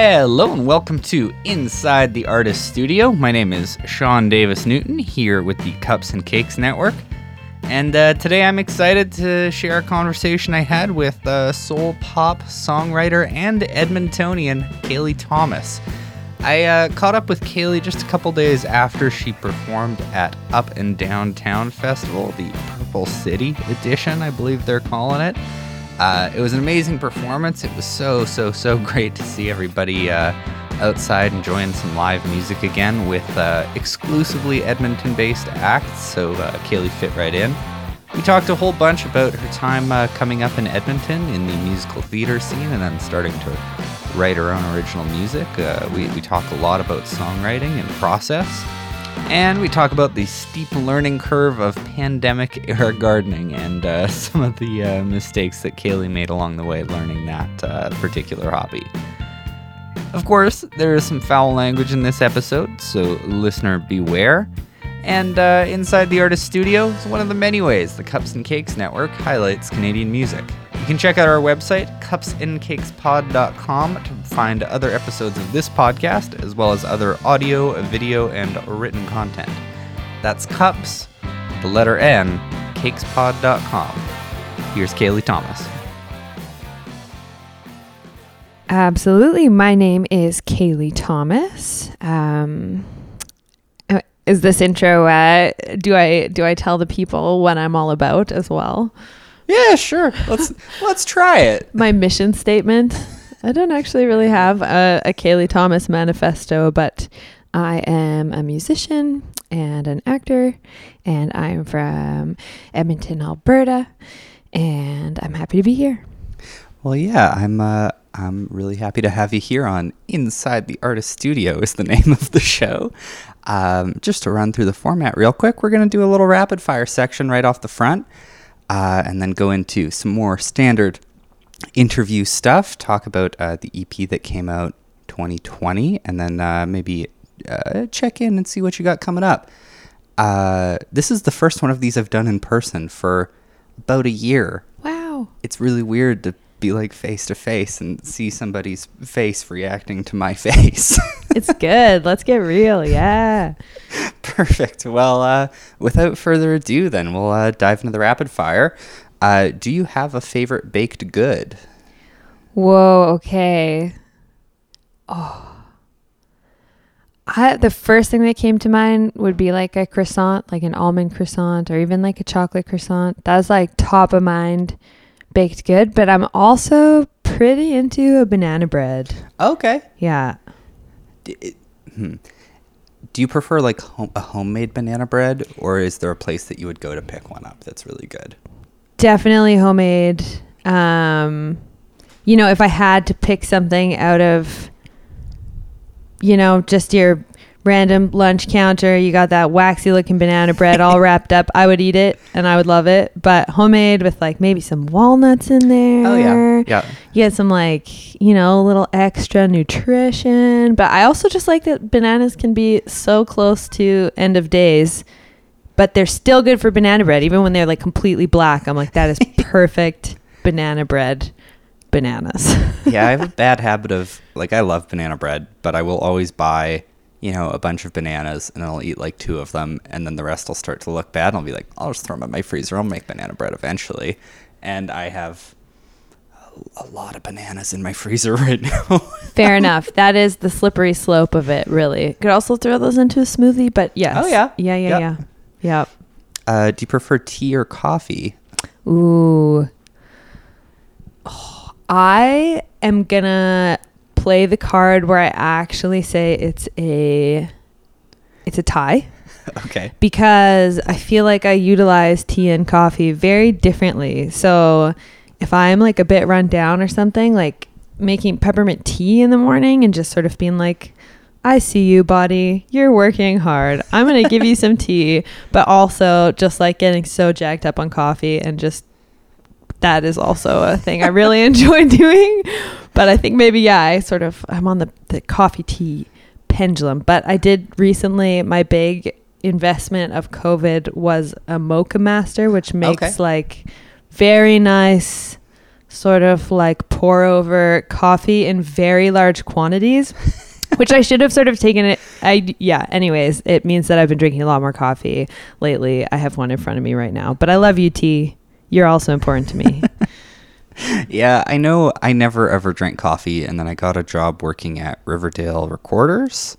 Hello and welcome to Inside the Artist Studio. My name is Sean Davis Newton here with the Cups and Cakes Network. And uh, today I'm excited to share a conversation I had with uh, soul pop songwriter and Edmontonian Kaylee Thomas. I uh, caught up with Kaylee just a couple days after she performed at Up and Downtown Festival, the Purple City edition, I believe they're calling it. Uh, it was an amazing performance. It was so, so, so great to see everybody uh, outside enjoying some live music again with uh, exclusively Edmonton based acts, so uh, Kaylee fit right in. We talked a whole bunch about her time uh, coming up in Edmonton in the musical theater scene and then starting to write her own original music. Uh, we, we talk a lot about songwriting and process. And we talk about the steep learning curve of pandemic era gardening and uh, some of the uh, mistakes that Kaylee made along the way learning that uh, particular hobby. Of course, there is some foul language in this episode, so listener beware. And uh, inside the artist studio is one of the many ways the Cups and Cakes Network highlights Canadian music. Can check out our website, cupsandcakespod.com, to find other episodes of this podcast, as well as other audio, video, and written content. That's cups, the letter N, cakespod.com. Here's Kaylee Thomas. Absolutely. My name is Kaylee Thomas. Um, uh, is this intro? Uh, do I do I tell the people what I'm all about as well? Yeah, sure. Let's let's try it. My mission statement. I don't actually really have a, a Kaylee Thomas manifesto, but I am a musician and an actor, and I'm from Edmonton, Alberta, and I'm happy to be here. Well, yeah, I'm. Uh, I'm really happy to have you here on Inside the Artist Studio. Is the name of the show. Um, just to run through the format real quick, we're going to do a little rapid fire section right off the front, uh, and then go into some more standard interview stuff. Talk about uh, the EP that came out 2020, and then uh, maybe uh, check in and see what you got coming up. Uh, this is the first one of these I've done in person for about a year. Wow. It's really weird to be like face to face and see somebody's face reacting to my face. It's good. Let's get real. Yeah. Perfect. Well, uh, without further ado, then we'll uh, dive into the rapid fire. Uh, do you have a favorite baked good? Whoa, okay. Oh. I, the first thing that came to mind would be like a croissant, like an almond croissant or even like a chocolate croissant. That's like top of mind baked good, but I'm also pretty into a banana bread. Okay. Yeah. D- it- hmm. Do you prefer like home, a homemade banana bread, or is there a place that you would go to pick one up that's really good? Definitely homemade. Um, you know, if I had to pick something out of, you know, just your random lunch counter, you got that waxy looking banana bread all wrapped up, I would eat it and I would love it. But homemade with like maybe some walnuts in there. Oh yeah, yeah. You get some like, you know, a little extra nutrition. But I also just like that bananas can be so close to end of days, but they're still good for banana bread, even when they're like completely black. I'm like, that is perfect banana bread bananas. yeah, I have a bad habit of like I love banana bread, but I will always buy, you know, a bunch of bananas and I'll eat like two of them and then the rest will start to look bad. And I'll be like, I'll just throw them in my freezer. I'll make banana bread eventually. And I have a, lot of bananas in my freezer right now. Fair enough. That is the slippery slope of it, really. Could also throw those into a smoothie, but yes. Oh, yeah. Yeah, yeah, Yep. yeah. Yep. uh, do you prefer tea or coffee? Ooh. Oh, I am gonna play the card where I actually say it's a it's a tie Okay. because I feel like I utilize tea and coffee very differently. So if I'm like a bit run down or something, like making peppermint tea in the morning and just sort of being like, I see you, body. You're working hard. I'm going to give you some tea. But also, just like getting so jacked up on coffee and just that is also a thing I really enjoy doing. But I think maybe, yeah, I sort of, I'm on the, the coffee tea pendulum. But I did recently, my big investment of COVID was a Moccamaster, which makes Okay. like very nice sort of like pour over coffee in very large quantities. Which I should have sort of taken it. I yeah. Anyways, it means that I've been drinking a lot more coffee lately. I have one in front of me right now. But I love you, tea. You're also important to me. yeah, I know I never ever drank coffee, and then I got a job working at Riverdale Recorders.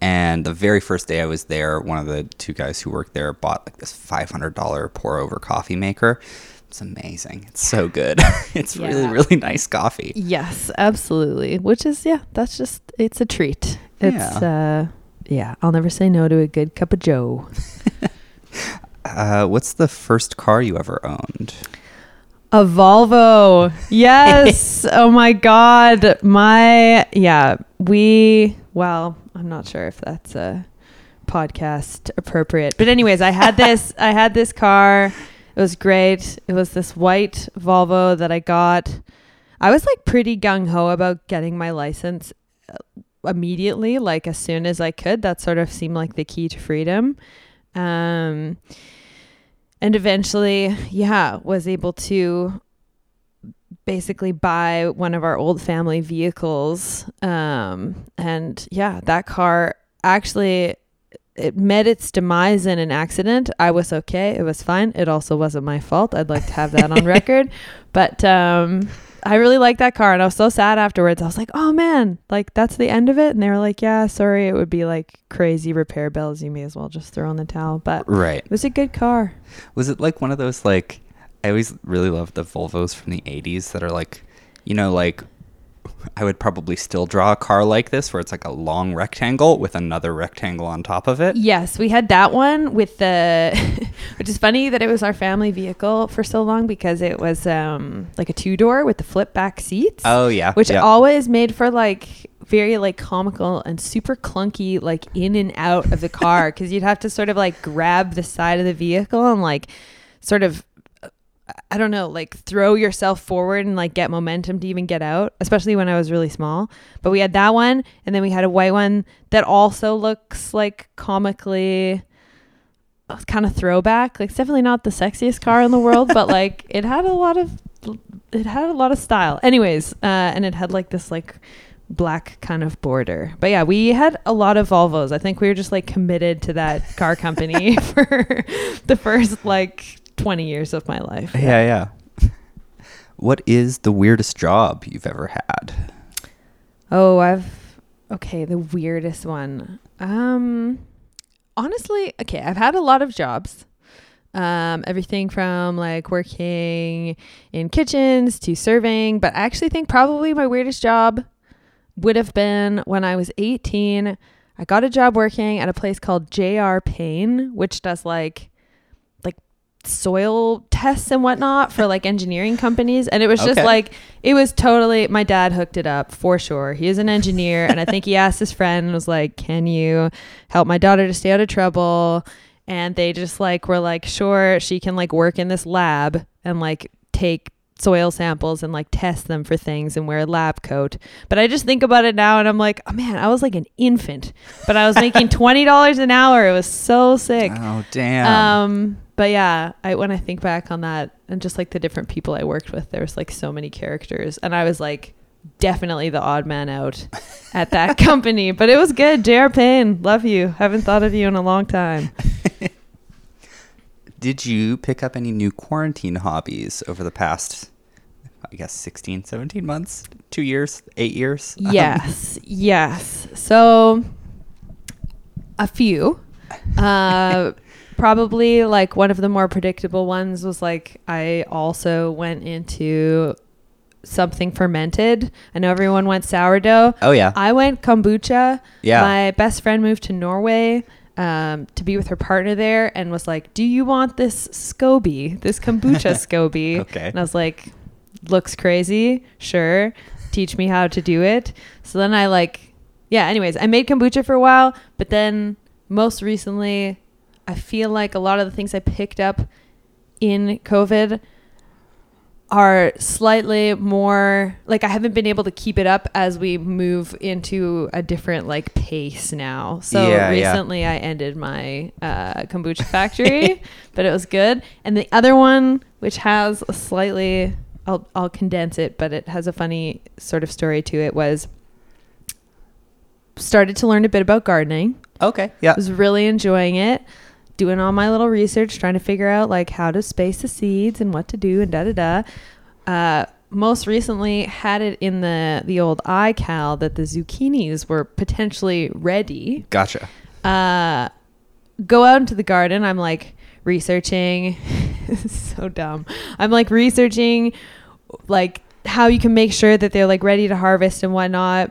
And the very first day I was there, one of the two guys who worked there bought like this $500 pour over coffee maker. It's amazing. It's so good. it's Yeah. really, really nice coffee. Yes, absolutely. Which is yeah, that's just it's a treat. It's uh yeah, I'll never say no to a good cup of joe. Uh, what's the first car you ever owned? A Volvo. Yes. oh my god. My yeah, we well, I'm not sure if that's a podcast appropriate. But anyways, I had this I had this car. It was great. It was this white Volvo that I got. I was like pretty gung ho about getting my license uh, immediately, like as soon as I could. That sort of seemed like the key to freedom. Um and eventually, yeah, was able to basically buy one of our old family vehicles. Um, and yeah, that car actually it met its demise in an accident. I was okay. It was fine. It also wasn't my fault. I'd like to have that on record. But um I really liked that car and I was so sad afterwards. I was like, "Oh man, like that's the end of it." And they were like, "Yeah, sorry. It would be like crazy repair bills. You may as well just throw in the towel." But Right. it was a good car. Was it like one of those like I always really loved the Volvos from the 80s that are like, you know, like I would probably still draw a car like this where it's like a long rectangle with another rectangle on top of it. Yes, we had that one with the, which is funny that it was our family vehicle for so long because it was um like a two door with the flip back seats. Oh yeah. which yeah. always made for like very like comical and super clunky like in and out of the car because you'd have to sort of like grab the side of the vehicle and like sort of I don't know, like throw yourself forward and like get momentum to even get out, especially when I was really small. But we had that one, and then we had a white one that also looks like comically kind of throwback. Like it's definitely not the sexiest car in the world, but like it had a lot of it had a lot of style. Anyways, uh, and it had like this like black kind of border. But yeah, we had a lot of Volvos. I think we were just like committed to that car company for the first like 20 years of my life. Yeah, yeah. What is the weirdest job you've ever had? Oh, I've okay, the weirdest one. Um honestly, okay, I've had a lot of jobs. Um everything from like working in kitchens to serving, but I actually think probably my weirdest job would have been when I was 18. I got a job working at a place called JR Paine, which does like like soil tests and whatnot for like engineering companies. And it was just Okay. like it was totally my dad hooked it up for sure. He is an engineer and I think he asked his friend and was like, Can you help my daughter to stay out of trouble? And they just like were like, sure, she can like work in this lab and like take soil samples and like test them for things and wear a lab coat. But I just think about it now and I'm like, oh man, I was like an infant, but I was making twenty dollars an hour. It was so sick. Oh damn. Um, but yeah, I when I think back on that and just like the different people I worked with, there was like so many characters, and I was like definitely the odd man out at that company. But it was good. J.R. Paine, love you. Haven't thought of you in a long time. Did you pick up any new quarantine hobbies over the past I guess 16, 17 months, 2 years, 8 years? Um, Yes, yes. So a few. Uh, probably like one of the more predictable ones was like I also went into something fermented. I know everyone went sourdough. oh yeah. I went kombucha. Yeah. My best friend moved to Norway um, to be with her partner there and was like, Do you want this SCOBY, this kombucha SCOBY? Okay. And I was like, Looks crazy. Sure. Teach me how to do it. So then I like, yeah, anyways, I made kombucha for a while, but then most recently, I feel like a lot of the things I picked up in COVID are slightly more like I haven't been able to keep it up as we move into a different like pace now. So Yeah, yeah. recently I ended my uh, kombucha factory, but it was good. And the other one, which has a slightly I'll I'll condense it, but it has a funny sort of story to it. Was started to learn a bit about gardening. Okay. Yeah. was really enjoying it doing all my little research trying to figure out like how to space the seeds and what to do and da da da. Uh, most recently had it in the the old iCal that the zucchinis were potentially ready. Gotcha. uh, go out into the garden. I'm like researching. So dumb. I'm like researching like how you can make sure that they're like ready to harvest and whatnot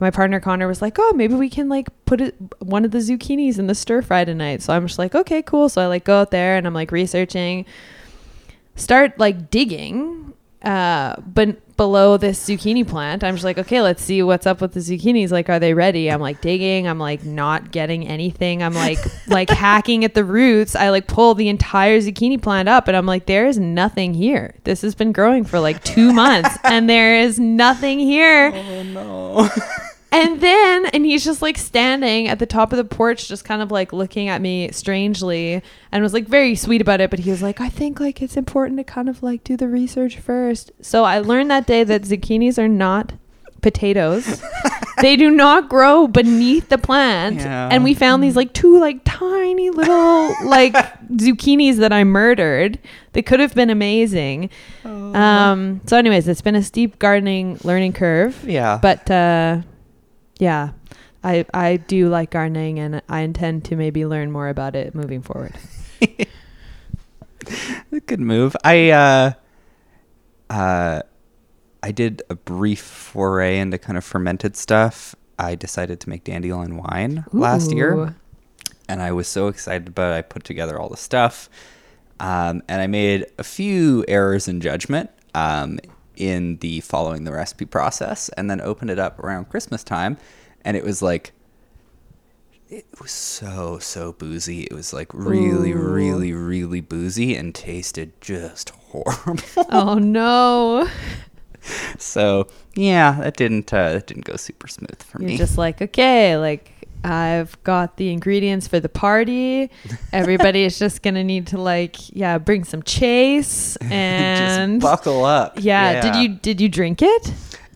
my partner Connor was like, "Oh, maybe we can like put it, one of the zucchinis in the stir fry tonight." So I'm just like, "Okay, cool." So I like go out there and I'm like researching, start like digging, uh, but below this zucchini plant, I'm just like, "Okay, let's see what's up with the zucchinis. Like, are they ready?" I'm like digging. I'm like not getting anything. I'm like like hacking at the roots. I like pull the entire zucchini plant up, and I'm like, "There is nothing here. This has been growing for like two months, and there is nothing here." Oh no. And then, and he's just like standing at the top of the porch, just kind of like looking at me strangely and was like very sweet about it. But he was like, I think like it's important to kind of like do the research first. So I learned that day that zucchinis are not potatoes. they do not grow beneath the plant. Yeah. And we found these like two like tiny little like zucchinis that I murdered. They could have been amazing. Um, so anyways, it's been a steep gardening learning curve yeah. but uh, yeah, I I do like gardening, and I intend to maybe learn more about it moving forward. good move. I uh uh I did a brief foray into kind of fermented stuff. I decided to make dandelion wine last year. And I was so excited about it. I put together all the stuff, um, and I made a few errors in judgment um, in the following the recipe process, and then opened it up around Christmas time, and it was like. It was so so boozy. It was like really, Ooh. really, really boozy and tasted just horrible. Oh no! so yeah, that didn't uh, that didn't go super smooth for You're me. just like okay, like I've got the ingredients for the party. Everybody is just gonna need to like yeah bring some chase and buckle up. yeah. Did you did you drink it?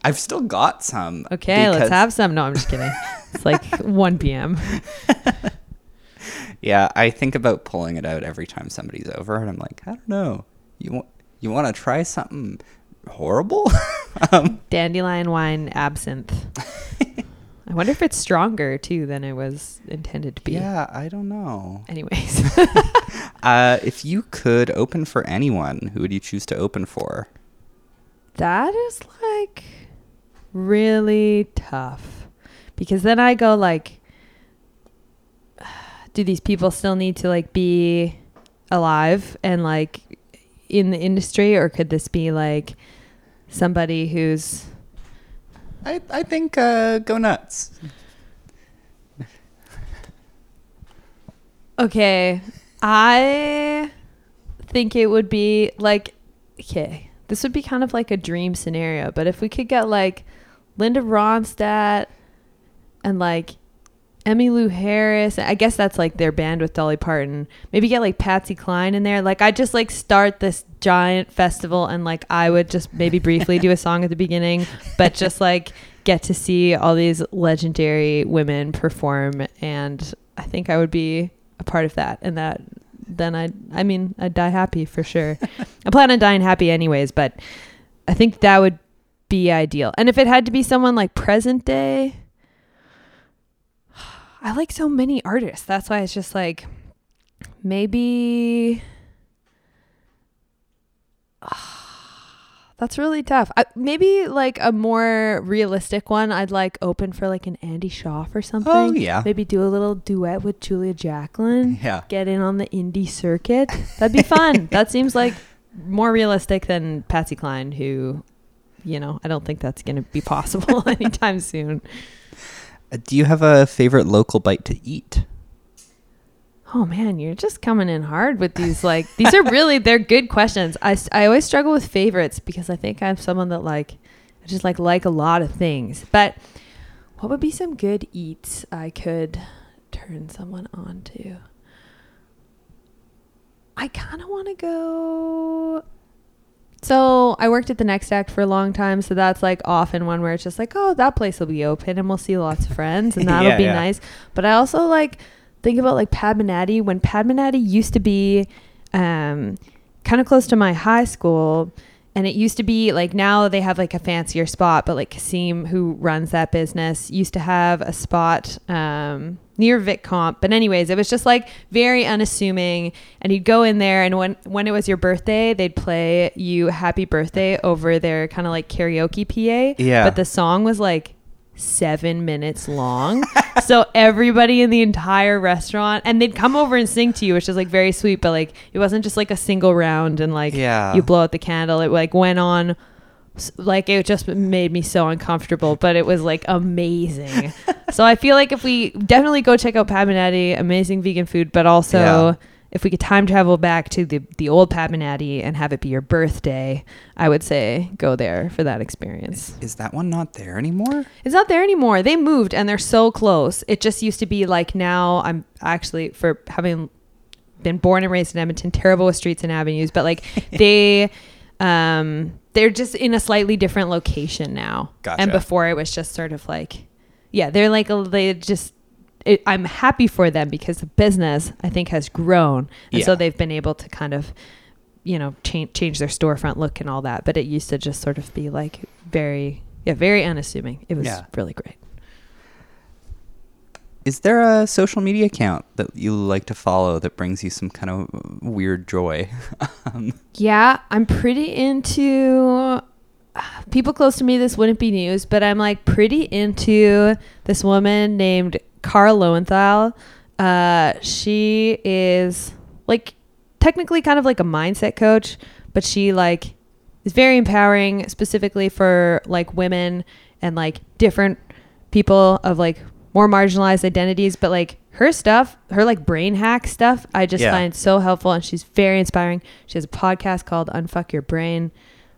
I've still got some. Okay, let's have some. No, I'm just kidding. it's like 1 p.m. Yeah, I think about pulling it out every time somebody's over, and I'm like, I don't know. You want you want to try something horrible? um, Dandelion wine absinthe. I wonder if it's stronger too than it was intended to be. yeah, I don't know. Anyways, Uh, if you could open for anyone, who would you choose to open for? that is like really tough because then I go like, do these people still need to like be alive and like in the industry, or could this be like somebody who's I I think uh, go nuts. Okay. I think it would be like okay. This would be kind of like a dream scenario, but if we could get like Linda Ronstadt and like Emmylou Harris, I guess that's like their band with Dolly Parton. Maybe get like Patsy Cline in there. Like I just like start this giant festival and like I would just maybe briefly do a song at the beginning, but just like get to see all these legendary women perform and I think I would be a part of that and that then I I mean I'd die happy for sure. I plan on dying happy anyways, but I think that would be ideal. And if it had to be someone like present day, I like so many artists. That's why it's just like maybe That's really tough. I, maybe like a more realistic one. I'd like open for like an Andy Shauf or oh, something. Oh, yeah. Maybe do a little duet with Julia Jacklin. Yeah. Get in on the indie circuit. That'd be fun. that seems like more realistic than Patsy Cline, who, you know, I don't think that's going to be possible anytime soon. Uh, do you have a favorite local bite to eat? Oh man, you're just coming in hard with these. Like, these are really they're good questions. I I always struggle with favorites because I think I'm someone that like I just like like a lot of things. But what would be some good eats I could turn someone on to? I kind of want to go So I worked at the Next Act for a long time, so that's like often one where it's just like, oh, that place will be open and we'll see lots of friends, and that'll Yeah, be yeah. nice. But I also like think about like Padmanadi when Padmanadi used to be um, kind of close to my high school. And it used to be like now they have like a fancier spot, but like Kasim, who runs that business, used to have a spot um, near VicComp. But anyways, it was just like very unassuming, and you'd go in there, and when when it was your birthday, they'd play you "Happy Birthday" over their kind of like karaoke PA. Yeah. But the song was like seven minutes long. so everybody in the entire restaurant and they'd come over and sing to you, which is like very sweet, but like it wasn't just like a single round and like Yeah. you blow out the candle. It like went on like it just made me so uncomfortable, but it was like amazing. so I feel like if we definitely go check out Padmanadi, amazing vegan food, but also Yeah. If we could time travel back to the the old Padmanadi and have it be your birthday, I would say go there for that experience. Is that one not there anymore? It's not there anymore. They moved and they're so close. It just used to be like now I'm actually for having been born and raised in Edmonton, terrible with streets and avenues, but like they um they're just in a slightly different location now. Gotcha. And before it was just sort of like yeah, they're like a- they just it, I'm happy for them because the business I think has grown, and so they've been able to kind of, you know, change change their storefront look and all that. But it used to just sort of be like very, yeah, very unassuming. It was Yeah. really great. Is there a social media account that you like to follow that brings you some kind of weird joy? um, Yeah, I'm pretty into people close to me. This wouldn't be news, but I'm like pretty into this woman named Kara Loewentheil. Uh, she is like technically kind of like a mindset coach, but she like is very empowering, specifically for like women and like different people of like more marginalized identities. But like her stuff, her like brain hack stuff, I just Yeah. find so helpful, and she's very inspiring. She has a podcast called Unfuck Your Brain.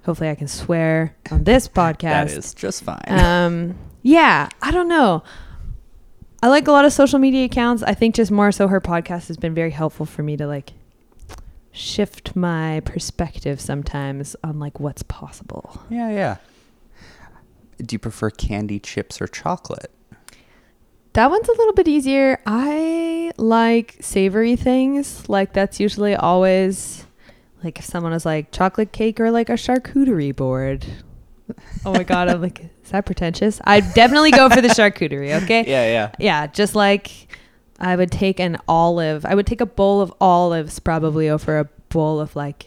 Hopefully, I can swear on this podcast. that is just fine. Um, yeah, I don't know. I like a lot of social media accounts. I think just more so her podcast has been very helpful for me to like shift my perspective sometimes on like what's possible. yeah, yeah. Do you prefer candy, chips, or chocolate? That one's a little bit easier. I like savory things. Like that's usually always like if someone is like chocolate cake or like a charcuterie board. Oh my god, I'm like, is that pretentious? I'd definitely go for the charcuterie, okay? Yeah, yeah. Yeah, just like I would take an olive. I would take a bowl of olives probably over a bowl of like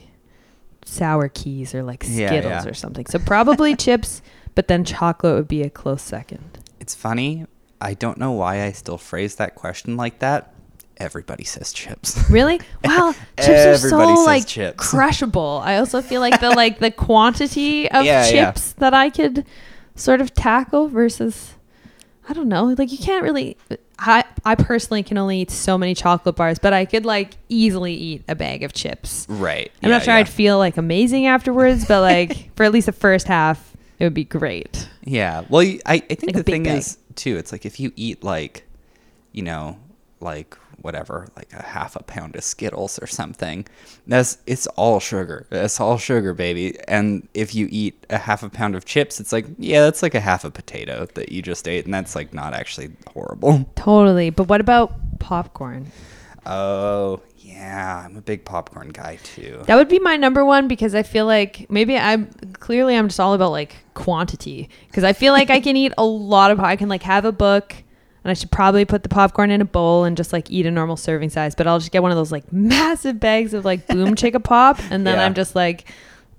sour keys or like Yeah, Skittles yeah. or something. So probably chips, but then chocolate would be a close second. It's funny. I don't know why I still phrase that question like that. Everybody says chips. Really? Wow, chips are so Everybody says like chips. crushable. I also feel like the like the quantity of Yeah, yeah. chips that I could sort of tackle versus I don't know. Like you can't really I I personally can only eat so many chocolate bars, but I could like easily eat a bag of chips. right. I'm yeah, not sure yeah. I'd feel like amazing afterwards, but like for at least the first half, it would be great. Yeah. Well, I, I think Like the thing bag. is too. It's like if you eat like, you know, like whatever, like a half a pound of Skittles or something. That's it's all sugar. That's all sugar, baby. And if you eat a half a pound of chips, it's like yeah, that's like a half a potato that you just ate, and that's like not actually horrible. Totally. But what about popcorn? Oh yeah, I'm a big popcorn guy too. That would be my number one because I feel like maybe I'm clearly I'm just all about like quantity because I feel like I can eat a lot of I can like have a book and I should probably put the popcorn in a bowl and just like eat a normal serving size but I'll just get one of those like massive bags of like boom chicka pop and then Yeah. I'm just like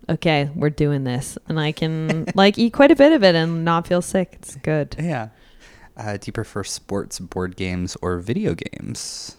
okay we're doing this and I can like eat quite a bit of it and not feel sick it's good Yeah. Uh, do you prefer sports, board games, or video games?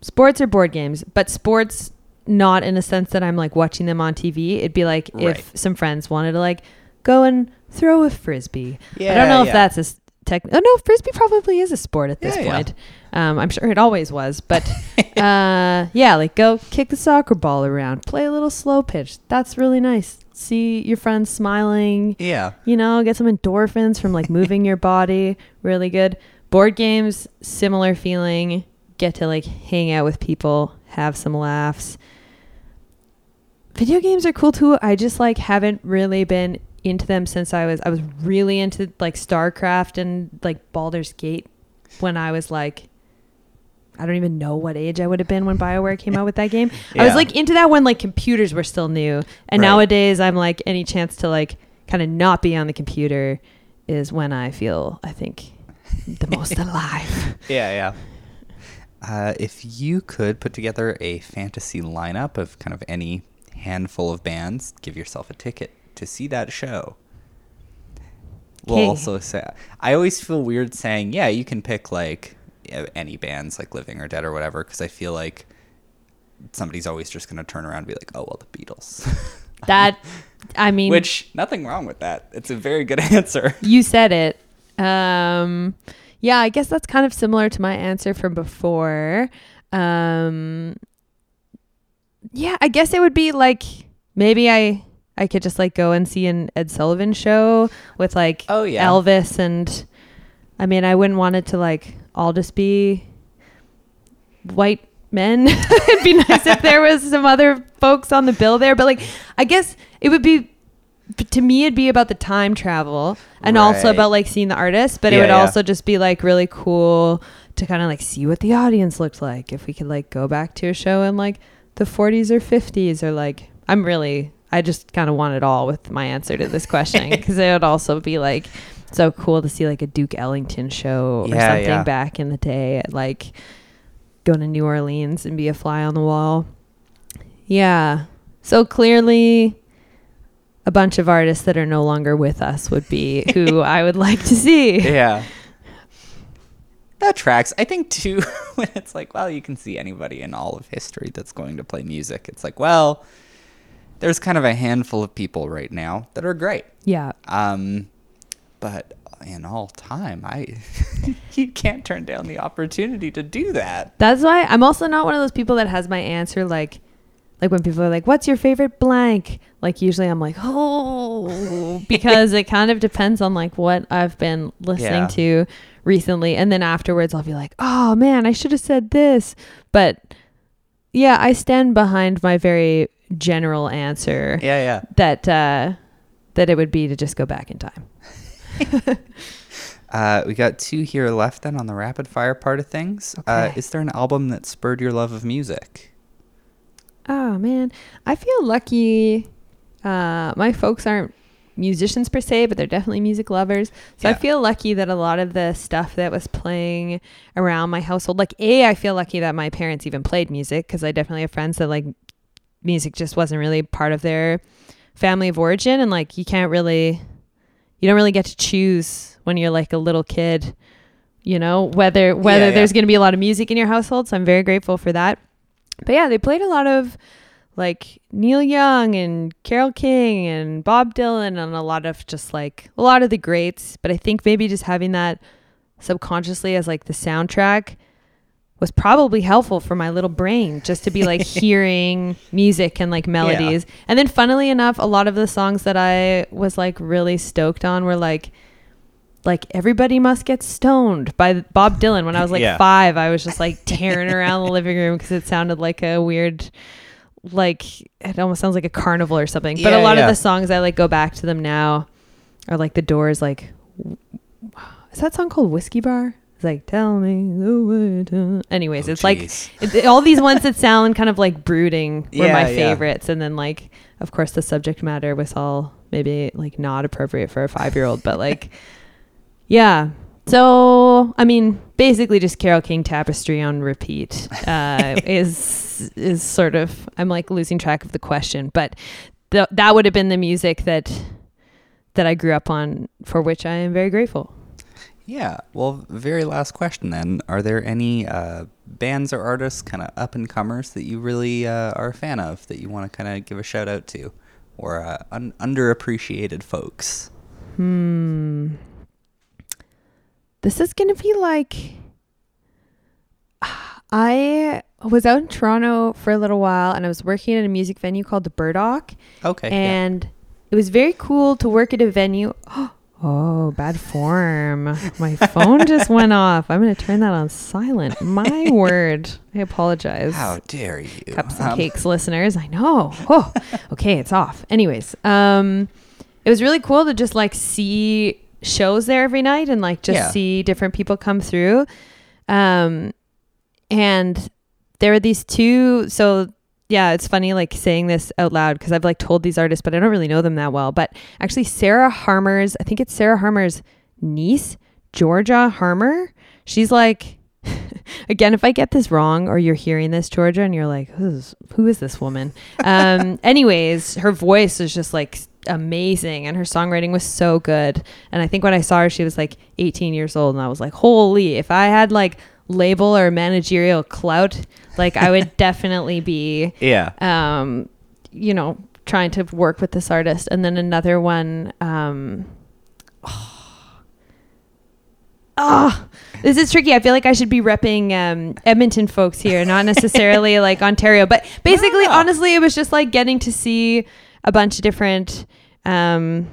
sports or board games, but sports not in a sense that I'm like watching them on TV. It'd be like Right. if some friends wanted to like go and throw a frisbee. I don't know if that's a tech. Oh no, frisbee probably is a sport at this Yeah, yeah. point. Um, I'm sure it always was, but uh, yeah, like go kick the soccer ball around, play a little slow pitch. That's really nice. See your friends smiling Yeah. you know, get some endorphins from like moving your body. Really good. Board games, similar feeling. Get to like hang out with people, have some laughs. video games are cool too. I just like haven't really been into them since I was I was really into like StarCraft and like Baldur's Gate when I was like I don't even know what age I would have been when BioWare came out with that game. I was like into that when like computers were still new. And Right. nowadays I'm like any chance to like kind of not be on the computer is when I feel I think the most alive. Yeah, yeah. Uh, if you could put together a fantasy lineup of kind of any handful of bands, give yourself a ticket to see that show. We'll also say, I always feel weird saying, yeah, you can pick like any bands, like Living or Dead or whatever, because I feel like somebody's always just going to turn around and be like, oh, well, the Beatles. That I mean Which, nothing wrong with that. It's a very good answer. You said it. Um, yeah, I guess that's kind of similar to my answer from before. Um, yeah, I guess it would be like maybe I I could just like go and see an Ed Sullivan show with like Oh, yeah. Elvis and I mean I wouldn't want it to like all just be white men. It'd be nice if there was some other folks on the bill there, but like I guess it would be to me it'd be about the time travel and also about like seeing the artist, but it would yeah. also just be like really cool to kind of like see what the audience looked like if we could like go back to a show in like the 40s or 50s or like I'm really I just kind of want it all with my answer to this question because it would also be like so cool to see like a Duke Ellington show or Yeah, something yeah. back in the day at like go to New Orleans and be a fly on the wall. Yeah. So clearly a bunch of artists that are no longer with us would be who I would like to see. yeah. That tracks. I think too when it's like, well, you can see anybody in all of history that's going to play music. It's like, well, there's kind of a handful of people right now that are great. Yeah. Um, but in all time, I you can't turn down the opportunity to do that. That's why I'm also not one of those people that has my answer like like when people are like, "What's your favorite blank?" Like usually I'm like, "Oh," because it kind of depends on like what I've been listening Yeah. to recently, and then afterwards I'll be like, "Oh man, I should have said this." But yeah, I stand behind my very general answer Yeah, yeah. that uh, that it would be to just go back in time. Uh, we got two here left then on the rapid fire part of things. Uh, is there an album that spurred your love of music? Oh man, I feel lucky. Uh, my folks aren't musicians per se, but they're definitely music lovers. So I feel lucky that a lot of the stuff that was playing around my household, like a, I feel lucky that my parents even played music because I definitely have friends that like music just wasn't really part of their family of origin, and like you can't really, you don't really get to choose when you're like a little kid. You know whether whether yeah. there's going to be a lot of music in your household. So I'm very grateful for that. But yeah, they played a lot of like Neil Young and Carole King and Bob Dylan and a lot of just like a lot of the greats. But I think maybe just having that subconsciously as like the soundtrack was probably helpful for my little brain just to be like hearing music and like melodies. And then funnily enough, a lot of the songs that I was like really stoked on were like like everybody must get stoned by Bob Dylan when I was like Yeah. 5 I was just like tearing around the living room cuz it sounded like a weird like it almost sounds like a carnival or something but a lot yeah. of the songs I like go back to them now are like the doors like is that song called Whiskey Bar it's like tell me the way to anyways Oh, it's like it, all these ones that sound kind of like brooding were Yeah, my yeah. favorites. And then like of course the subject matter was all maybe like not appropriate for a five year old but like yeah. So i mean basically just carole king tapestry on repeat uh, is is sort of i'm like losing track of the question but th- that would have been the music that that i grew up on for which i am very grateful Yeah. Well, very last question then. Are there any uh, bands or artists, kind of up and comers, that you really uh, are a fan of that you want to kind of give a shout out to, or uh, un- underappreciated folks? Hmm. This is going to be like. I was out in Toronto for a little while and I was working at a music venue called the Burdock. Okay. yeah. And it was very cool to work at a venue. Oh, bad form. My phone just went off. I'm going to turn that on silent. My word. I apologize. How dare you? Cups and Um, cakes listeners. I know. Oh, okay, it's off. Anyways, um, it was really cool to just like see shows there every night and like just Yeah. see different people come through. Um, and there were these two. So yeah, it's funny like saying this out loud because I've like told these artists, but I don't really know them that well. But actually, Sarah Harmer's, I think it's Sarah Harmer's niece, Georgia Harmer. She's like, again, if I get this wrong or you're hearing this, Georgia, and you're like, who's who is this woman? Um, anyways, her voice is just like amazing and her songwriting was so good. And I think when I saw her, she was like 18 years old, and I was like, holy, if I had like label or managerial clout, like I would definitely be Yeah. um, you know, trying to work with this artist. And then another one, um, oh, this is tricky. I feel like I should be repping um, Edmonton folks here, not necessarily like Ontario. But basically, honestly, it was just like getting to see a bunch of different um,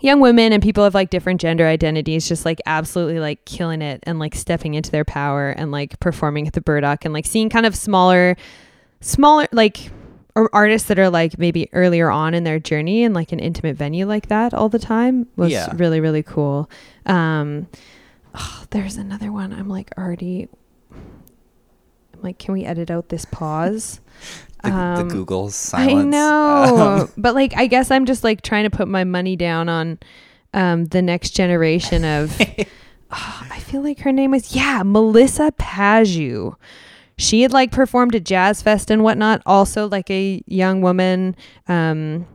young women and people of like different gender identities just like absolutely like killing it and like stepping into their power and like performing at the Burdock and like seeing kind of smaller, smaller like or artists that are like maybe earlier on in their journey in like an intimate venue like that all the time was Yeah. really really cool. Um, oh, there's another one. I'm like already. I'm like, can we edit out this pause? The, Um, the Google silence. I know, Um, but like, I guess I'm just like trying to put my money down on um, the next generation of. Oh, I feel like her name was yeah, Melissa Paju. She had like performed at Jazz Fest and whatnot. Also, like a young woman, um,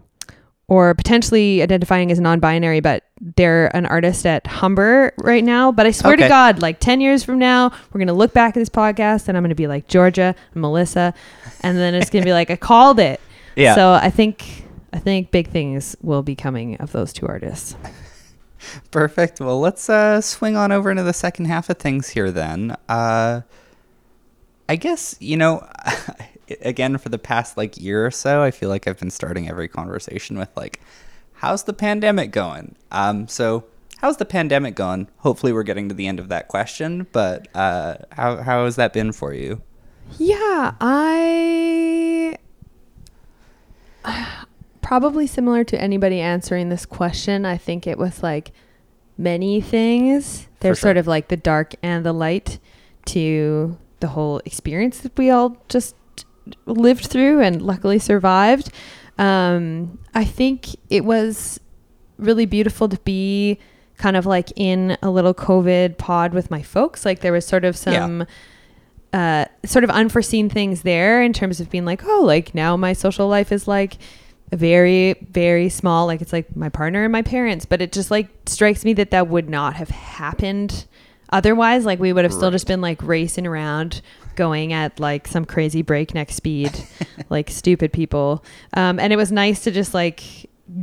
or potentially identifying as non-binary, but they're an artist at Humber right now. But I swear Okay. to God, like ten years from now, we're gonna look back at this podcast and I'm gonna be like Georgia and Melissa, and then it's gonna be like I called it. yeah. So I think I think big things will be coming of those two artists. Perfect. Well, let's uh, swing on over into the second half of things here then. Uh, I guess, you know, again, for the past like year or so, I feel like I've been starting every conversation with like, how's the pandemic going? Um, so, how's the pandemic going? Hopefully, we're getting to the end of that question, but uh, how, how has that been for you? Yeah, I probably similar to anybody answering this question. I think it was like many things. There's sure. sort of like the dark and the light to the whole experience that we all just lived through and luckily survived. Um, I think it was really beautiful to be kind of like in a little COVID pod with my folks. Like there was sort of Yeah. some uh, sort of unforeseen things there in terms of being like, oh, like now my social life is like very, very small. Like it's like my partner and my parents. But it just like strikes me that that would not have happened otherwise. Like we would have still just been like racing around going at like some crazy breakneck speed, like stupid people. Um, and it was nice to just like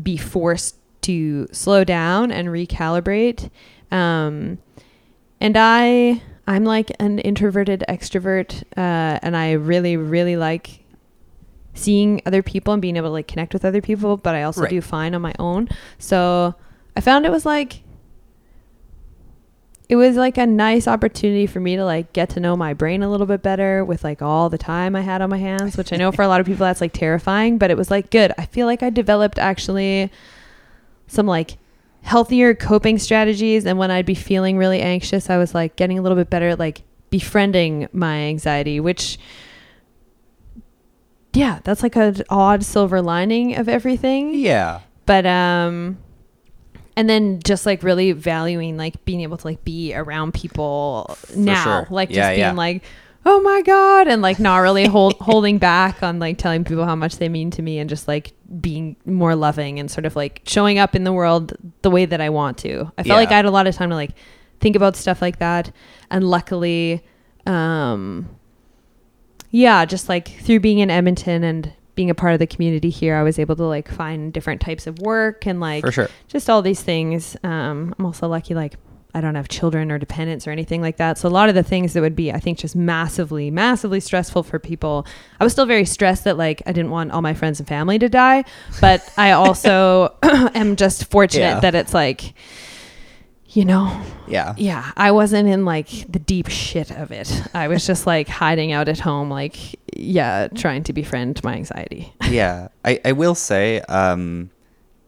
be forced to slow down and recalibrate. Um, and I I'm like an introverted extrovert, uh, and I really really like seeing other people and being able to like connect with other people. But I also Right. do fine on my own. So I found it was like it was like a nice opportunity for me to like get to know my brain a little bit better with like all the time I had on my hands, which I know for a lot of people that's like terrifying, but it was like good. I feel like I developed actually some like healthier coping strategies and when I'd be feeling really anxious, I was like getting a little bit better at like befriending my anxiety, which yeah, that's like an odd silver lining of everything Yeah. but um and then just like really valuing like being able to like be around people now sure. like just Yeah, being yeah. like oh my god and like not really hold, holding back on like telling people how much they mean to me and just like being more loving and sort of like showing up in the world the way that I want to. I felt like I had a lot of time to like think about stuff like that and luckily um yeah, just like through being in Edmonton and being a part of the community here, I was able to like find different types of work and like For sure. just all these things. Um, I'm also lucky, like I don't have children or dependents or anything like that. So a lot of the things that would be, I think, just massively, massively stressful for people. I was still very stressed that like I didn't want all my friends and family to die, but I also am just fortunate Yeah. that it's like you know, Yeah. yeah, I wasn't in like the deep shit of it. I was just like hiding out at home, like, yeah, trying to befriend my anxiety. yeah, I, I will say, um,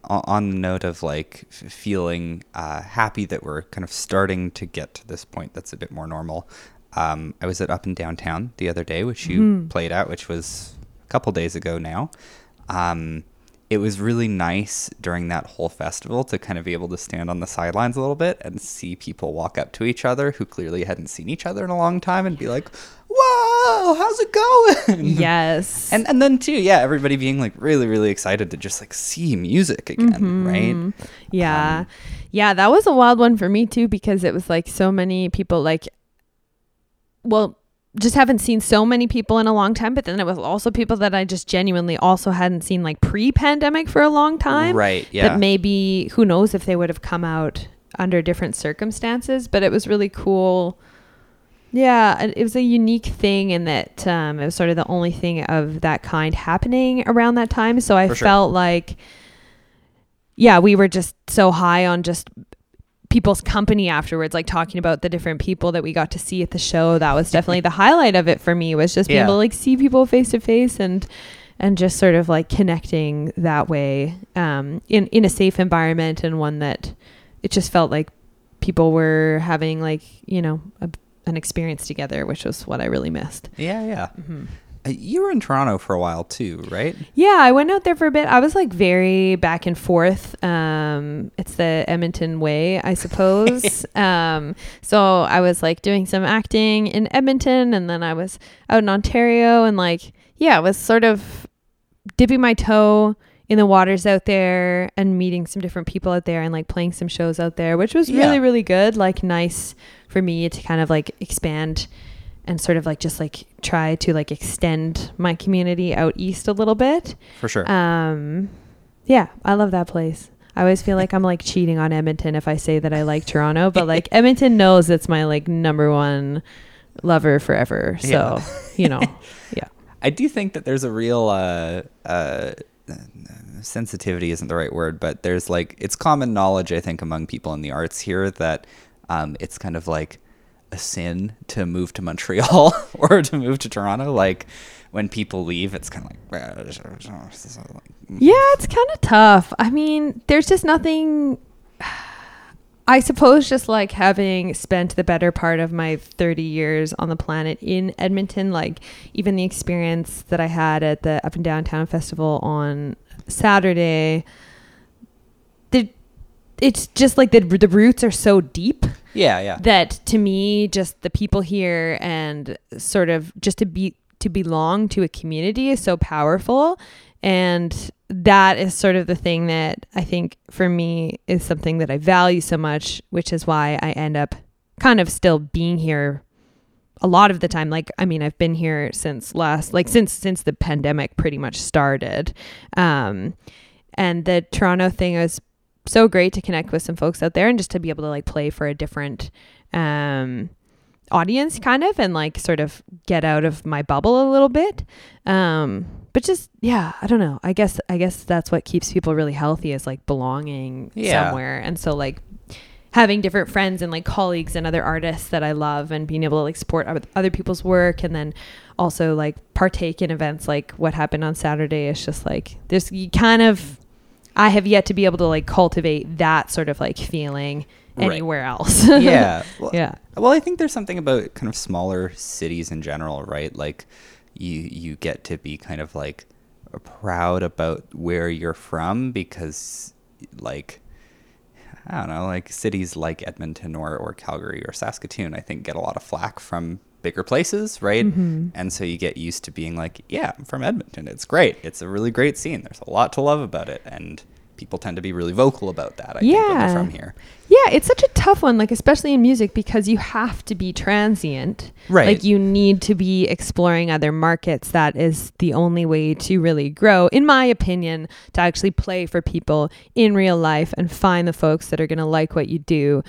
on the note of like feeling uh, happy that we're kind of starting to get to this point that's a bit more normal. Um, I was at Up and Downtown the other day, which you played at, which was a couple days ago now. Um, it was really nice during that whole festival to kind of be able to stand on the sidelines a little bit and see people walk up to each other who clearly hadn't seen each other in a long time and be like, "Whoa, how's it going?" yes. and and then too yeah everybody being like really really excited to just like see music again right Yeah. Um, yeah, that was a wild one for me too because it was like so many people like well, just haven't seen so many people in a long time, but then it was also people that I just genuinely also hadn't seen like pre-pandemic for a long time. right yeah That maybe who knows if they would have come out under different circumstances, but it was really cool. Yeah, it was a unique thing in that um, it was sort of the only thing of that kind happening around that time. So I For sure. felt like, yeah, we were just so high on just people's company afterwards, like talking about the different people that we got to see at the show. That was definitely the highlight of it for me. Was just being Yeah. able to like see people face to face and and just sort of like connecting that way um, in in a safe environment and one that it just felt like people were having like you know a, an experience together, which was what I really missed. yeah yeah Mm-hmm. Uh, you were in toronto for a while too right Yeah, I went out there for a bit. I was like very back and forth. Um, it's the Edmonton way, I suppose. um, so I was like doing some acting in Edmonton, and then I was out in Ontario, and like yeah, I was sort of dipping my toe in the waters out there and meeting some different people out there and like playing some shows out there, which was Yeah. really really good. Like nice for me to kind of like expand and sort of like just like try to like extend my community out east a little bit. for sure Um, yeah, I love that place. I always feel like I'm like cheating on Edmonton if I say that I like Toronto, but like Edmonton knows it's my like number one lover forever. So, Yeah. you know, yeah. i do think that there's a real uh uh sensitivity isn't the right word but there's like it's common knowledge i think among people in the arts here that um it's kind of like a sin to move to montreal or to move to toronto like when people leave it's kind of like Yeah, it's kind of tough. I mean, there's just nothing. I suppose just like having spent the better part of my 30 years on the planet in Edmonton, like even the experience that I had at the Up and Downtown Festival on Saturday, it's just like the, the roots are so deep yeah yeah. that to me just the people here and sort of just to be to belong to a community is so powerful. And that is sort of the thing that I think for me is something that I value so much which is why I end up kind of still being here a lot of the time. Like I mean I've been here since last like since since the pandemic pretty much started. Um and the Toronto thing was so great to connect with some folks out there and just to be able to like play for a different um audience kind of and like sort of get out of my bubble a little bit. Um but just yeah i don't know. I guess i guess that's what keeps people really healthy is like belonging Yeah. somewhere. And so like having different friends and like colleagues and other artists that i love and being able to like support other people's work and then also like partake in events like what happened on saturday is just like there's you kind of i have yet to be able to like cultivate that sort of like feeling Right. anywhere else yeah well, yeah Well, I think there's something about kind of smaller cities in general, right? Like you you get to be kind of like proud about where you're from because like I don't know, like cities like Edmonton or, or Calgary or Saskatoon, I think get a lot of flack from bigger places, right? Mm-hmm. And so you get used to being like, yeah, I'm from Edmonton. It's great. It's a really great scene. There's a lot to love about it. And people tend to be really vocal about that, I think, Yeah. they're from here. Yeah, it's such a tough one, like especially in music because you have to be transient. Right. Like you need to be exploring other markets. That is the only way to really grow, in my opinion, to actually play for people in real life and find the folks that are going to like what you do.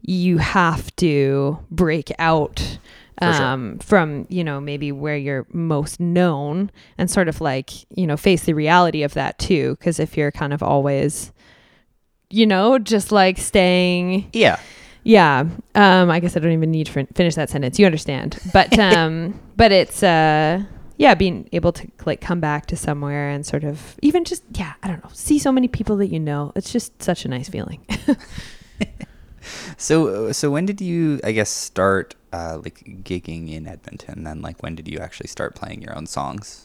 You have to break out For sure. um, from, you know, maybe where you're most known and sort of like, you know, face the reality of that too. Because if you're kind of always, you know, just like staying Yeah. yeah um i guess i don't even need to finish that sentence you understand but um but it's uh yeah being able to like come back to somewhere and sort of even just yeah i don't know see so many people that you know it's just such a nice feeling So, so when did you, I guess, start uh, like gigging in Edmonton? Then, like, when did you actually start playing your own songs?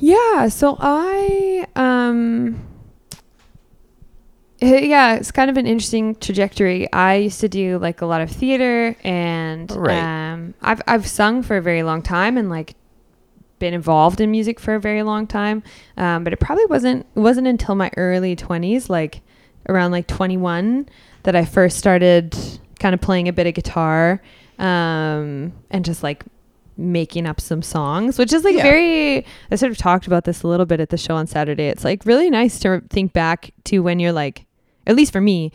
yeah so i um eh, yeah it's kind of an interesting trajectory i used to do like a lot of theater and Right. um i've i've sung for a very long time and like been involved in music for a very long time um, but it probably wasn't it wasn't until my early 20s like around like 21 that i first started kind of playing a bit of guitar um, and just like making up some songs which is like Yeah. very i sort of talked about this a little bit at the show on saturday it's like really nice to think back to when you're like at least for me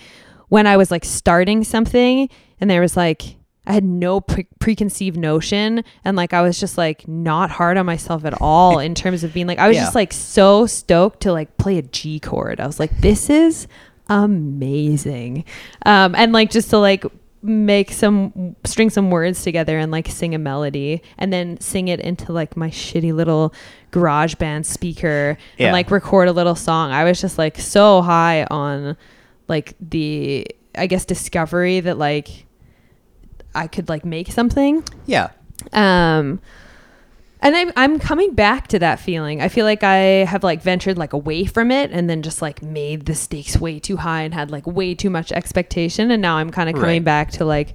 when i was like starting something and there was like I had no pre- preconceived notion and like I was just like not hard on myself at all in terms of being like I was Yeah. just like so stoked to like play a G chord. I was like this is amazing. Um and like just to like make some string some words together and like sing a melody and then sing it into like my shitty little GarageBand speaker Yeah. and like record a little song. I was just like so high on like the I guess discovery that like I could like make something. Yeah. Um and I'm I'm coming back to that feeling. I feel like I have like ventured like away from it and then just like made the stakes way too high and had like way too much expectation and now I'm kind of coming Right. back to like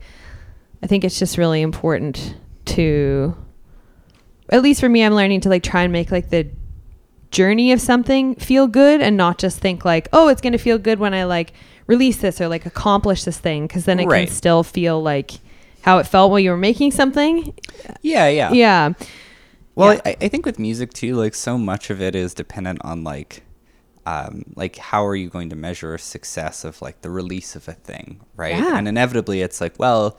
I think it's just really important to at least for me I'm learning to like try and make like the journey of something feel good and not just think like oh it's going to feel good when I like release this or like accomplish this thing cuz then it Right. can still feel like how it felt while you were making something. Yeah. Yeah. Yeah. Well, Yeah. I, I think with music too, like so much of it is dependent on like, um, like how are you going to measure success of like the release of a thing, right? Yeah. And inevitably, it's like, well,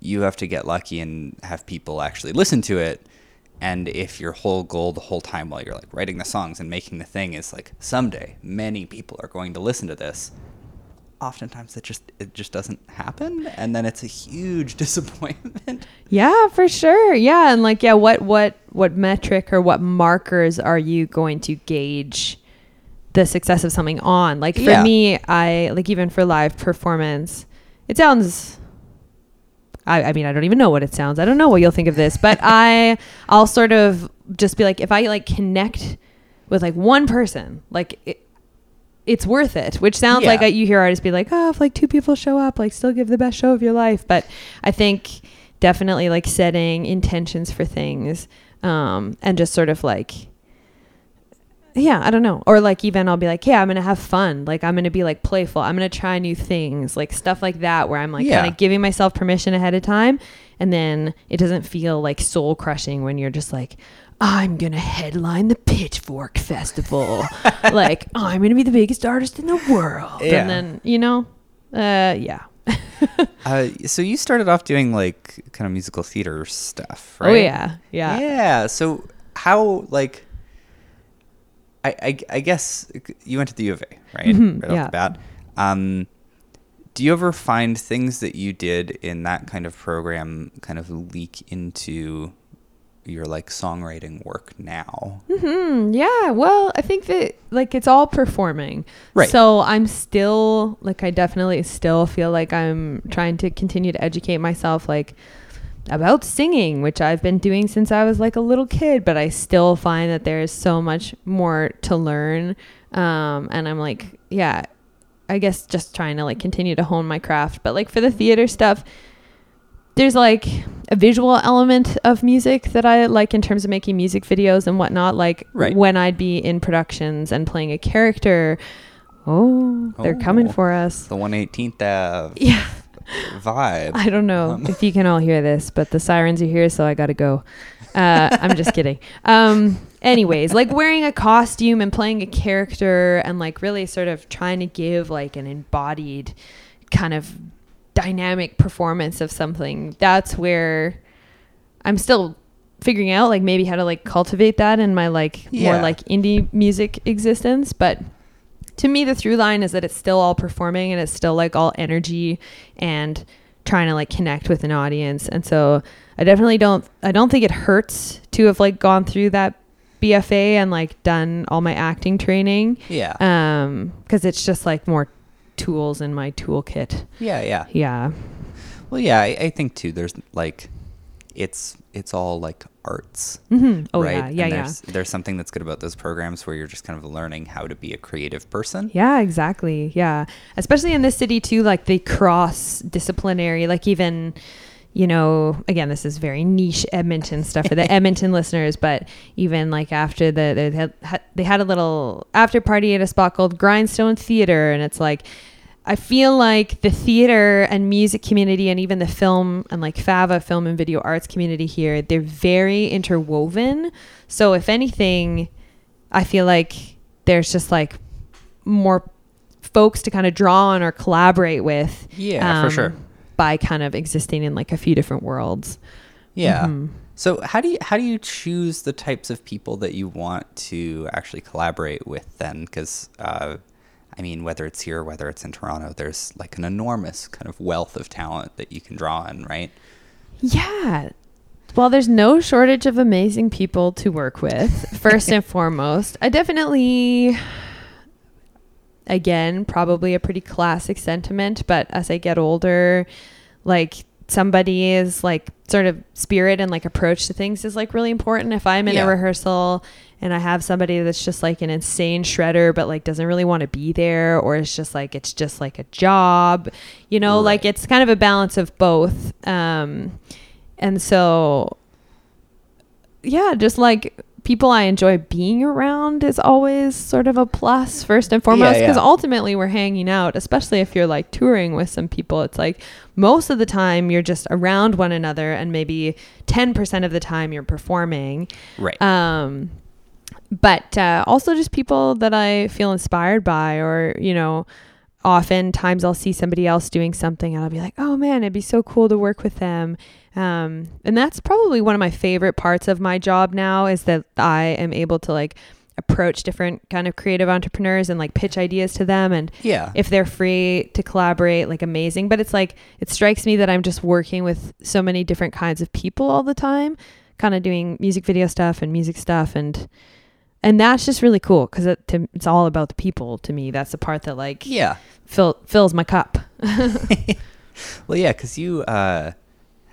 you have to get lucky and have people actually listen to it. And if your whole goal the whole time while you're like writing the songs and making the thing is like someday many people are going to listen to this, oftentimes it just it just doesn't happen, and then it's a huge disappointment. Yeah, for sure. Yeah, and like yeah, what what what metric or what markers are you going to gauge the success of something on? Like for Yeah. me, I like even for live performance, it sounds I, I mean, I don't even know what it sounds. I don't know what you'll think of this, but I, I'll sort of just be like, if I like connect with like one person, like it, it's worth it. Which sounds Yeah. like you hear artists be like, oh, if like two people show up, like still give the best show of your life. But I think definitely like setting intentions for things, um, and just sort of like yeah, I don't know. Or like even I'll be like, yeah, I'm gonna have fun. Like I'm gonna be like playful. I'm gonna try new things, like stuff like that, where I'm like Yeah. kind of giving myself permission ahead of time, and then it doesn't feel like soul crushing when you're just like, I'm gonna headline the Pitchfork Festival, like I'm gonna be the biggest artist in the world, Yeah. and then you know, uh, yeah. Uh, so you started off doing like kind of musical theater stuff, right? Oh yeah, yeah. Yeah. So how like I, I I guess you went to the U of A, right? Mhm, right yeah. off the bat. Um, do you ever find things that you did in that kind of program kind of leak into your like songwriting work now? Hmm. Yeah. Well, I think that like it's all performing. Right. So I'm still like I definitely still feel like I'm trying to continue to educate myself like about singing, which I've been doing since I was like a little kid, but I still find that there is so much more to learn. Um, and I'm like, yeah, I guess just trying to like continue to hone my craft. But like for the theater stuff, there's like a visual element of music that I like in terms of making music videos and whatnot. Like Right. when I'd be in productions and playing a character. Oh, they're coming Oh. for us. The 118th Ave Yeah. vibe. I don't know Um, if you can all hear this, but the sirens are here, so I gotta go. Uh, I'm just kidding. Um, anyways, like wearing a costume and playing a character and like really sort of trying to give like an embodied kind of dynamic performance of something. That's where I'm still figuring out like maybe how to like cultivate that in my like more like indie music existence, but to me the through line is that it's still all performing and it's still like all energy and trying to like connect with an audience. And so I definitely don't I don't think it hurts to have like gone through that BFA and like done all my acting training. Yeah. Um cuz it's just like more tools in my toolkit. yeah, yeah. Yeah. Well, yeah, I, I think too. There's like, it's it's all like arts, Mhm. Oh right? yeah. Yeah, and yeah. there's, There's something that's good about those programs where you're just kind of learning how to be a creative person. Yeah, exactly. Yeah. Especially in this city too, like they cross disciplinary, like even you know, again, this is very niche Edmonton stuff for the Edmonton listeners, but even like after the they had- they had a little after party at a spot called Grindstone Theater, and it's like I feel like the theater and music community, and even the film and like Fava film and video arts community here, they're very interwoven. So if anything, I feel like there's just like more folks to kind of draw on or collaborate with. Yeah, for sure. By kind of existing in like a few different worlds. Yeah. Mhm. So how do you how do you choose the types of people that you want to actually collaborate with then? Because uh, I mean, whether it's here, whether it's in Toronto, there's like an enormous kind of wealth of talent that you can draw on, right? Yeah. Well, there's no shortage of amazing people to work with, first and foremost. I definitely, again, probably a pretty classic sentiment, but as I get older, like somebody is like sort of spirit and like approach to things is like really important. If I'm in Yeah. a rehearsal and I have somebody that's just like an insane shredder, but like doesn't really want to be there, or it's just like it's just like a job, you know, like it's kind of a balance of both. Um, and so, yeah, just like people I enjoy being around is always sort of a plus first and foremost because yeah. ultimately we're hanging out, especially if you're like touring with some people. It's like most of the time you're just around one another, and maybe 10% of the time you're performing. Right. Um, but uh, also just people that I feel inspired by, or you know, oftentimes I'll see somebody else doing something and I'll be like, oh man, it'd be so cool to work with them. Um, and that's probably one of my favorite parts of my job now is that I am able to like approach different kind of creative entrepreneurs and like pitch ideas to them and yeah. if they're free to collaborate like amazing but it's like it strikes me that i'm just working with so many different kinds of people all the time kind of doing music video stuff and music stuff and and that's just really cool because it, to- it's all about the people to me that's the part that like yeah. fill, fills my cup Well, yeah, because you uh,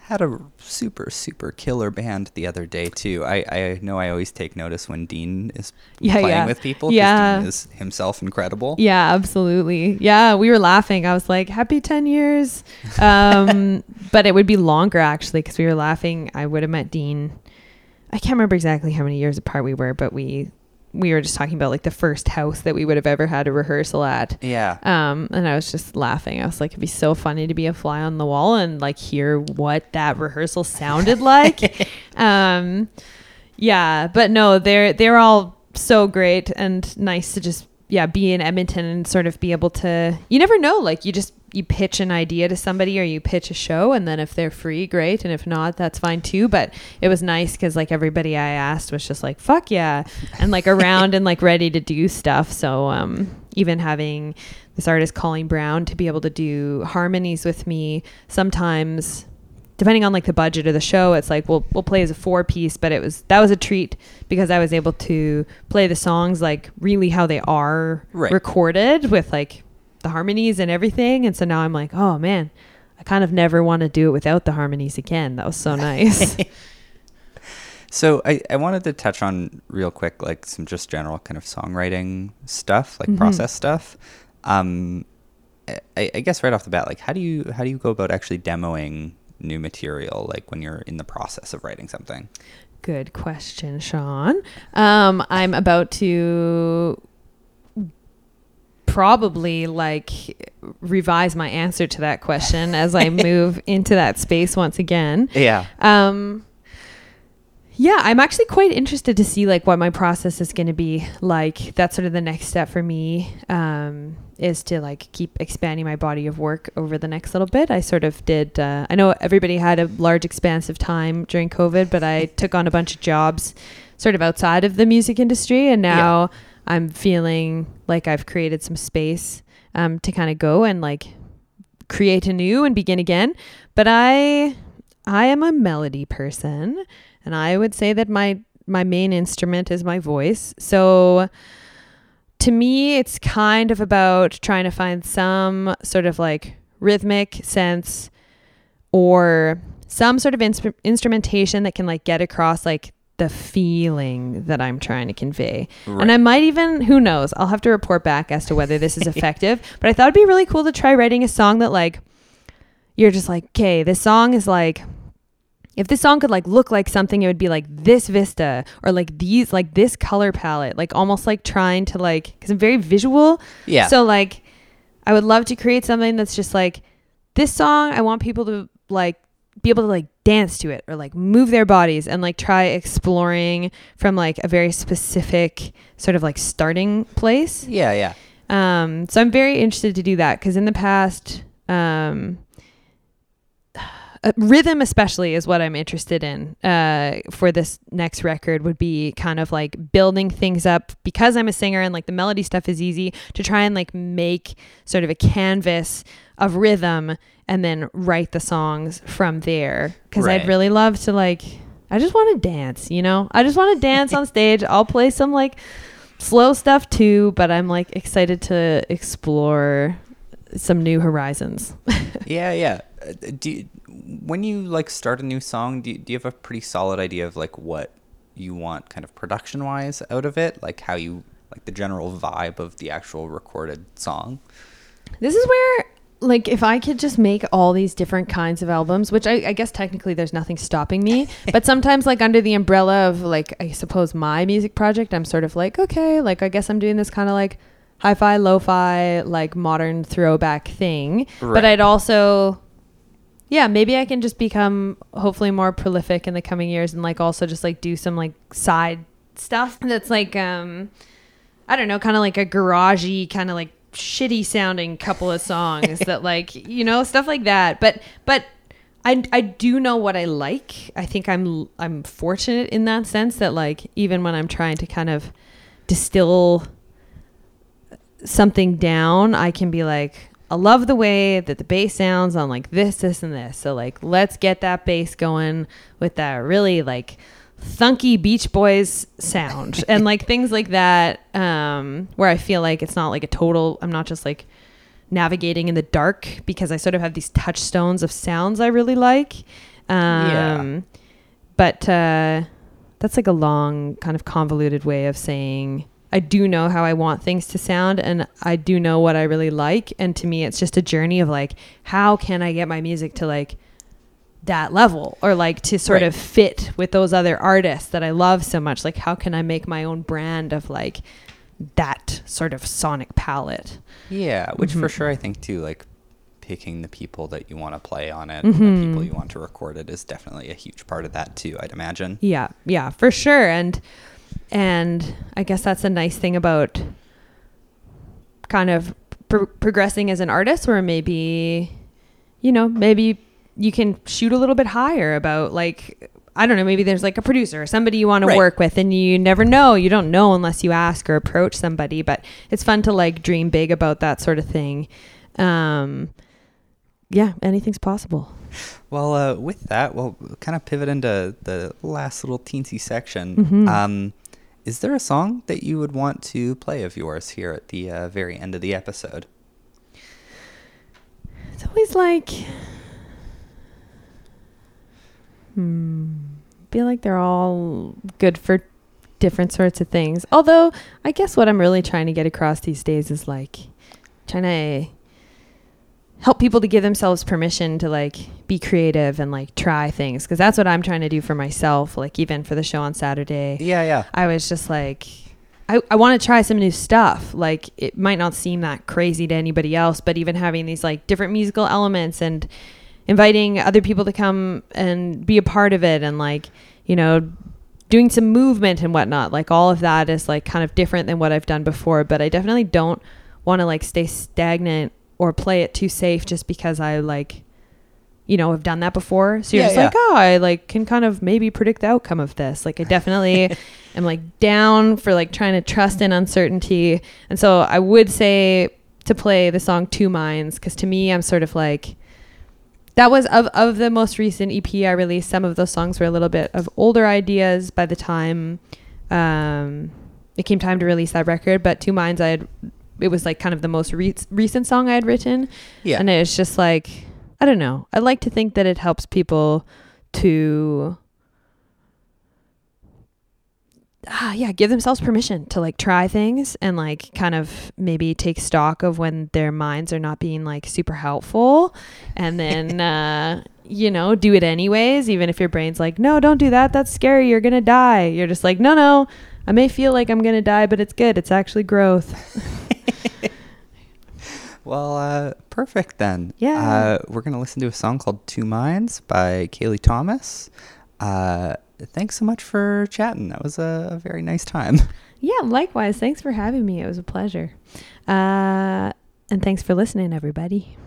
had a super super killer band the other day too. I I know I always take notice when Dean is Yeah, playing yeah. with people Yeah. Dean is himself incredible. yeah absolutely yeah we were laughing i was like happy 10 years um but it would be longer actually because we were laughing i would have met dean i can't remember exactly how many years apart we were but we we were just talking about like the first house that we would have ever had a rehearsal at. Yeah. um and i was just laughing. I was like it'd be so funny to be a fly on the wall and like hear what that rehearsal sounded like. Um yeah but no they're they're all so great and nice to just yeah be in edmonton and sort of be able to you never know like you just you pitch an idea to somebody or you pitch a show and then if they're free great and if not that's fine too but it was nice because like everybody i asked was just like fuck yeah and like around and like ready to do stuff so um even having this artist colleen brown to be able to do harmonies with me sometimes depending on like the budget of the show it's like we'll we'll play as a four piece but it was that was a treat because i was able to play the songs like really how they are Right. recorded with like the harmonies and everything and so now i'm like oh man i kind of never want to do it without the harmonies again that was so nice So I, I wanted to touch on real quick, like some just general kind of songwriting stuff, like Mhm. process stuff. Um, I, I guess right off the bat, like how do you how do you go about actually demoing new material, like when you're in the process of writing something? Good question, Sean. Um, I'm about to probably like revise my answer to that question as I move into that space once again. Yeah. Um, yeah, I'm actually quite interested to see like what my process is going to be like. That's sort of the next step for me um, is to like keep expanding my body of work over the next little bit. I sort of did. Uh, I know everybody had a large expanse of time during COVID, but I took on a bunch of jobs sort of outside of the music industry, and now I'm feeling like I've created some space um, to kind of go and like create anew and begin again. But I I am a melody person and I would say that my my main instrument is my voice. So to me it's kind of about trying to find some sort of like rhythmic sense or some sort of instru- instrumentation that can like get across like the feeling that I'm trying to convey. Right. And I might even, who knows, I'll have to report back as to whether this is effective. but I thought it'd be really cool to try writing a song that like you're just like, okay, this song is like if this song could like look like something, it would be like this vista or like these like this color palette, like almost like trying to like because I'm very visual. Yeah. So like I would love to create something that's just like this song. I want people to like be able to like dance to it or like move their bodies and like try exploring from like a very specific sort of like starting place. yeah, yeah. Um, so I'm very interested to do that because in the past, um, uh, rhythm especially is what I'm interested in uh, for this next record would be kind of like building things up because I'm a singer and like the melody stuff is easy to try and like make sort of a canvas of rhythm and then write the songs from there because Right. I'd really love to like I just want to dance you know I just want to dance on stage I'll play some like slow stuff too but I'm like excited to explore some new horizons yeah, yeah. Uh, Do you, when you like start a new song, do you, do you have a pretty solid idea of like what you want kind of production wise out of it? Like how you like the general vibe of the actual recorded song? This is where, like, if I could just make all these different kinds of albums, which I, I guess technically there's nothing stopping me, but sometimes, like, under the umbrella of, like, I suppose my music project, I'm sort of like, okay, like, I guess I'm doing this kind of like hi fi, lo fi, like, modern throwback thing. But I'd also. Yeah, maybe I can just become hopefully more prolific in the coming years and like also just like do some like side stuff that's like um I don't know, kind of like a garagey, kind of like shitty sounding couple of songs that like, you know, stuff like that. But but I I do know what I like. I think I'm I'm fortunate in that sense that like even when I'm trying to kind of distill something down, I can be like I love the way that the bass sounds on like this, this, and this. So like, let's get that bass going with that really like thunky Beach Boys sound and like things like that. Um, where I feel like it's not like a total. I'm not just like navigating in the dark because I sort of have these touchstones of sounds I really like. Um, Yeah. But uh, that's like a long, kind of convoluted way of saying I do know how I want things to sound and I do know what I really like. And to me, it's just a journey of like, how can I get my music to like that level or like to sort Right. of fit with those other artists that I love so much? Like, how can I make my own brand of like that sort of sonic palette? Yeah, which for Mhm. sure I think too, like picking the people that you want to play on it and the people Mhm. you want to record it is definitely a huge part of that too, I'd imagine. Yeah, yeah, for sure. And and I guess that's a nice thing about kind of pro- progressing as an artist, where maybe you know maybe you can shoot a little bit higher about like I don't know, maybe there's like a producer or somebody you want to work with and you never know. You don't know unless you ask or approach somebody, but it's fun to like dream big about that sort of thing. Um yeah, anything's possible. Well, uh, with that, we'll kind of pivot into the last little teensy section. Mhm. Um, is there a song that you would want to play of yours here at the uh, very end of the episode? It's always like, hmm, feel like they're all good for different sorts of things. Although, I guess what I'm really trying to get across these days is like trying to help people to give themselves permission to like be creative and like try things because that's what I'm trying to do for myself. Like even for the show on Saturday, Yeah, yeah. I was just like, I, I want to try some new stuff. Like, it might not seem that crazy to anybody else, but even having these like different musical elements and inviting other people to come and be a part of it and like, you know, doing some movement and whatnot, like all of that is like kind of different than what I've done before. But I definitely don't want to like stay stagnant or play it too safe just because I like, you know, have done that before. So you're Yeah, just yeah. like, oh, I like can kind of maybe predict the outcome of this. Like I definitely am like down for like trying to trust in uncertainty. And so I would say to play the song Two Minds because to me, I'm sort of like that was of of the most recent EP I released. Some of those songs were a little bit of older ideas by the time um, it came time to release that record. But Two Minds, I had it was like kind of the most re- recent song I had written, Yeah. and it's just like I don't know. I like to think that it helps people to ah yeah give themselves permission to like try things and like kind of maybe take stock of when their minds are not being like super helpful. And then uh you know do it anyways even if your brain's like no don't do that. That's scary. You're gonna die. You're just like no no. I may feel like i'm gonna die but it's good. It's actually growth. Well, uh, perfect then. Yeah. Uh, we're going to listen to a song called Two Minds by Kaylee Thomas. Uh, thanks so much for chatting. That was a, a very nice time. yeah likewise thanks for having me it was a pleasure uh and thanks for listening everybody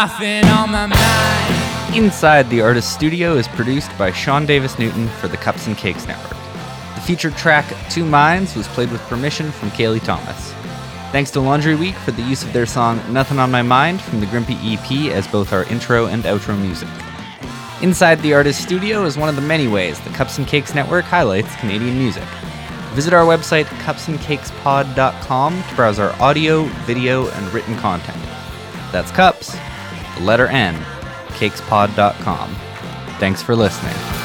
nothing on my mind. Inside the Artist Studio is produced by Sean Davis Newton for the Cups and Cakes Network. The featured track Two Minds was played with permission from Kaylee Thomas. Thanks to Laundry Week for the use of their song Nothing on My Mind from the Grimpy EP as both our intro and outro music. Inside the Artist Studio is one of the many ways the Cups and Cakes Network highlights Canadian music. Visit our website, cupsandcakespod.com, to browse our audio, video, and written content. That's cups, letter N, cakespod.com. Thanks for listening.